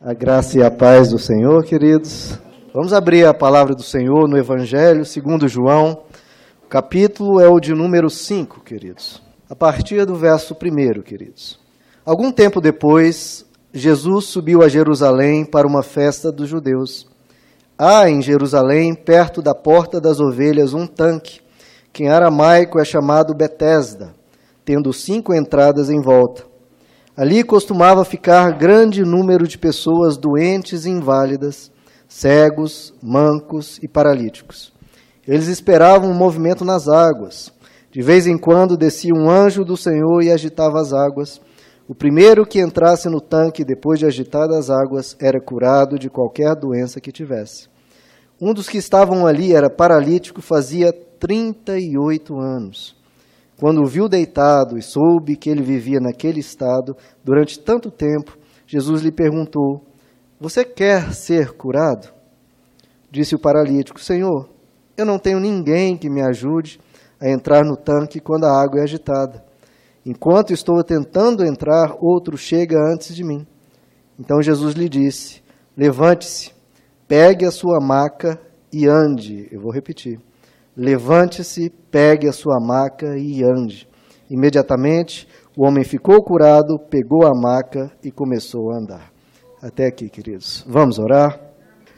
A graça e a paz do Senhor, queridos. Vamos abrir a palavra do Senhor no Evangelho, segundo João. O capítulo é o de número 5, queridos. A partir do verso 1, queridos. Algum tempo depois, Jesus subiu a Jerusalém para uma festa dos judeus. Há em Jerusalém, perto da porta das ovelhas, um tanque, que em aramaico é chamado Betesda, tendo cinco entradas em volta. Ali costumava ficar grande número de pessoas doentes e inválidas, cegos, mancos e paralíticos. Eles esperavam um movimento nas águas. De vez em quando descia um anjo do Senhor e agitava as águas. O primeiro que entrasse no tanque depois de agitadas as águas era curado de qualquer doença que tivesse. Um dos que estavam ali era paralítico, fazia 38 anos. Quando o viu deitado e soube que ele vivia naquele estado durante tanto tempo, Jesus lhe perguntou: Você quer ser curado? Disse o paralítico: Senhor, eu não tenho ninguém que me ajude a entrar no tanque quando a água é agitada. Enquanto estou tentando entrar, outro chega antes de mim. Então Jesus lhe disse: Levante-se, pegue a sua maca e ande. Eu vou repetir. Levante-se, pegue a sua maca e ande. Imediatamente, o homem ficou curado, pegou a maca e começou a andar. Até aqui, queridos. Vamos orar?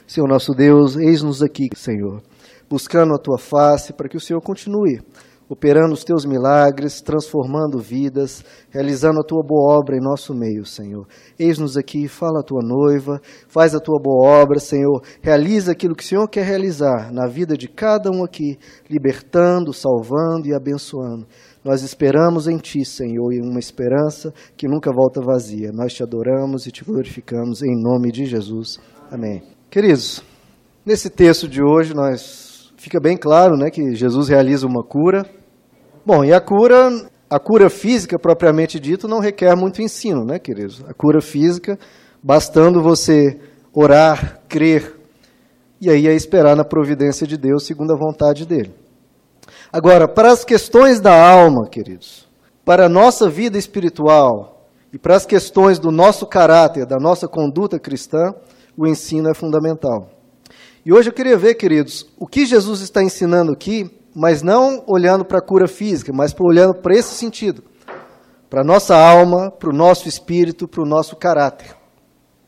Senhor nosso Deus, eis-nos aqui, Senhor, buscando a tua face para que o Senhor continue operando os teus milagres, transformando vidas, realizando a tua boa obra em nosso meio, Senhor. Eis-nos aqui, fala a tua noiva, faz a tua boa obra, Senhor. Realiza aquilo que o Senhor quer realizar na vida de cada um aqui, libertando, salvando e abençoando. Nós esperamos em Ti, Senhor, e uma esperança que nunca volta vazia. Nós te adoramos e te glorificamos em nome de Jesus. Amém. Queridos, nesse texto de hoje nós fica bem claro, né, que Jesus realiza uma cura Bom, e a cura, a cura física propriamente dito, não requer muito ensino, né, queridos? A cura física, bastando você orar, crer, e aí é esperar na providência de Deus, segundo a vontade dele. Agora, para as questões da alma, queridos, para a nossa vida espiritual e para as questões do nosso caráter, da nossa conduta cristã, o ensino é fundamental. E hoje eu queria ver, queridos, o que Jesus está ensinando aqui mas não olhando para a cura física, mas olhando para esse sentido, para a nossa alma, para o nosso espírito, para o nosso caráter.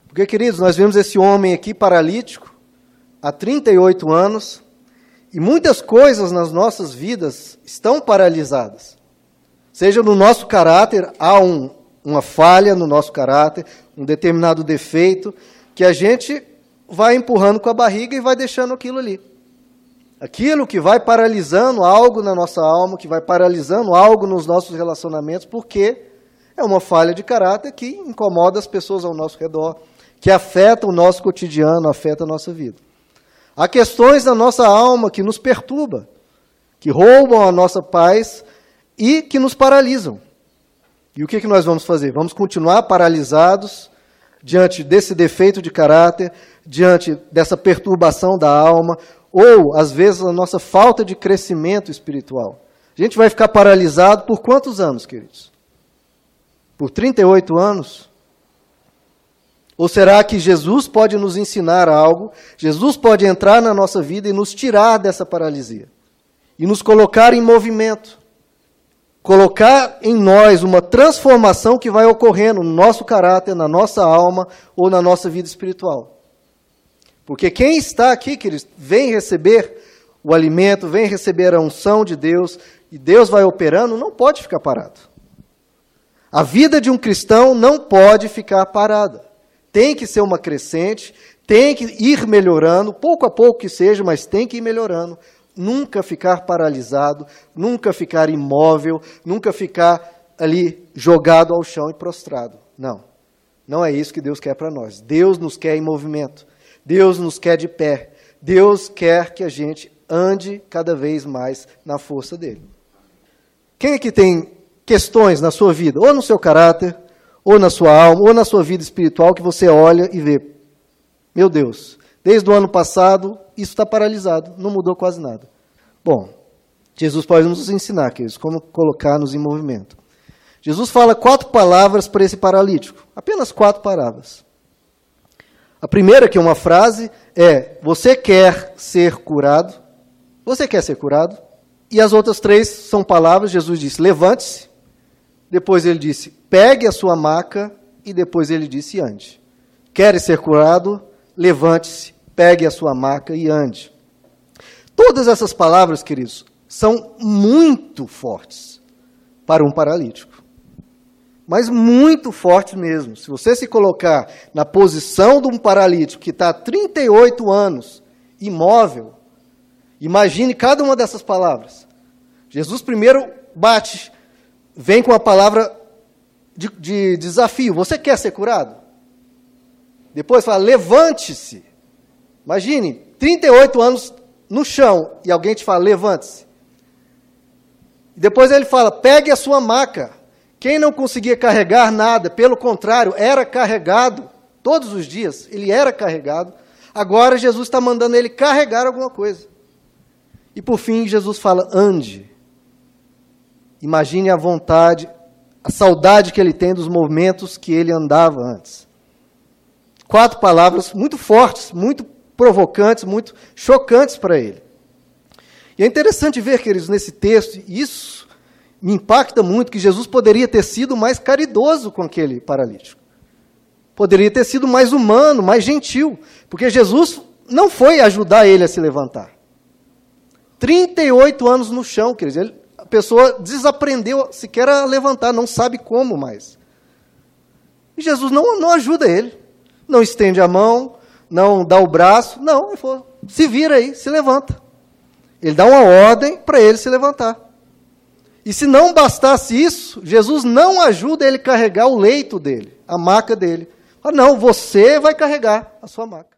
Porque, queridos, nós vemos esse homem aqui paralítico há 38 anos e muitas coisas nas nossas vidas estão paralisadas. Seja no nosso caráter, há um, uma falha no nosso caráter, um determinado defeito, que a gente vai empurrando com a barriga e vai deixando aquilo ali. Aquilo que vai paralisando algo na nossa alma, que vai paralisando algo nos nossos relacionamentos, porque é uma falha de caráter que incomoda as pessoas ao nosso redor, que afeta o nosso cotidiano, afeta a nossa vida. Há questões da nossa alma que nos perturbam, que roubam a nossa paz e que nos paralisam. E o que, que nós vamos fazer? Vamos continuar paralisados diante desse defeito de caráter, diante dessa perturbação da alma, ou, às vezes, a nossa falta de crescimento espiritual. A gente vai ficar paralisado por quantos anos, queridos? Por 38 anos? Ou será que Jesus pode nos ensinar algo? Jesus pode entrar na nossa vida e nos tirar dessa paralisia e nos colocar em movimento. Colocar em nós uma transformação que vai ocorrendo no nosso caráter, na nossa alma ou na nossa vida espiritual. Porque quem está aqui, queridos, vem receber o alimento, vem receber a unção de Deus, e Deus vai operando, não pode ficar parado. A vida de um cristão não pode ficar parada. Tem que ser uma crescente, tem que ir melhorando, pouco a pouco que seja, mas tem que ir melhorando. Nunca ficar paralisado, nunca ficar imóvel, nunca ficar ali jogado ao chão e prostrado. Não. Não é isso que Deus quer para nós. Deus nos quer em movimento. Deus nos quer de pé. Deus quer que a gente ande cada vez mais na força dele. Quem é que tem questões na sua vida, ou no seu caráter, ou na sua alma, ou na sua vida espiritual, que você olha e vê: meu Deus, desde o ano passado isso está paralisado, não mudou quase nada. Bom, Jesus pode nos ensinar, queridos, como colocar-nos em movimento. Jesus fala quatro palavras para esse paralítico, apenas quatro palavras. A primeira, que é uma frase, é: Você quer ser curado? Você quer ser curado? E as outras três são palavras. Jesus disse: Levante-se. Depois ele disse: Pegue a sua maca. E depois ele disse: Ande. Quer ser curado? Levante-se, pegue a sua maca e ande. Todas essas palavras, queridos, são muito fortes para um paralítico. Mas muito fortes mesmo. Se você se colocar na posição de um paralítico que está há 38 anos imóvel, imagine cada uma dessas palavras. Jesus primeiro bate, vem com a palavra de, de desafio: Você quer ser curado? Depois fala: Levante-se. Imagine, 38 anos no chão e alguém te fala: Levante-se. Depois ele fala: Pegue a sua maca. Quem não conseguia carregar nada, pelo contrário, era carregado todos os dias, ele era carregado. Agora Jesus está mandando ele carregar alguma coisa. E por fim, Jesus fala: ande. Imagine a vontade, a saudade que ele tem dos momentos que ele andava antes. Quatro palavras muito fortes, muito provocantes, muito chocantes para ele. E é interessante ver, queridos, nesse texto, isso me impacta muito, que Jesus poderia ter sido mais caridoso com aquele paralítico. Poderia ter sido mais humano, mais gentil, porque Jesus não foi ajudar ele a se levantar. 38 anos no chão, queridos, ele, pessoa desaprendeu sequer a levantar, não sabe como mais. E Jesus não, não ajuda ele. Não estende a mão, não dá o braço. Não, ele falou, se vira aí, se levanta. Ele dá uma ordem para ele se levantar. E se não bastasse isso, Jesus não ajuda ele a carregar o leito dele, a maca dele. Ah, não, você vai carregar a sua maca.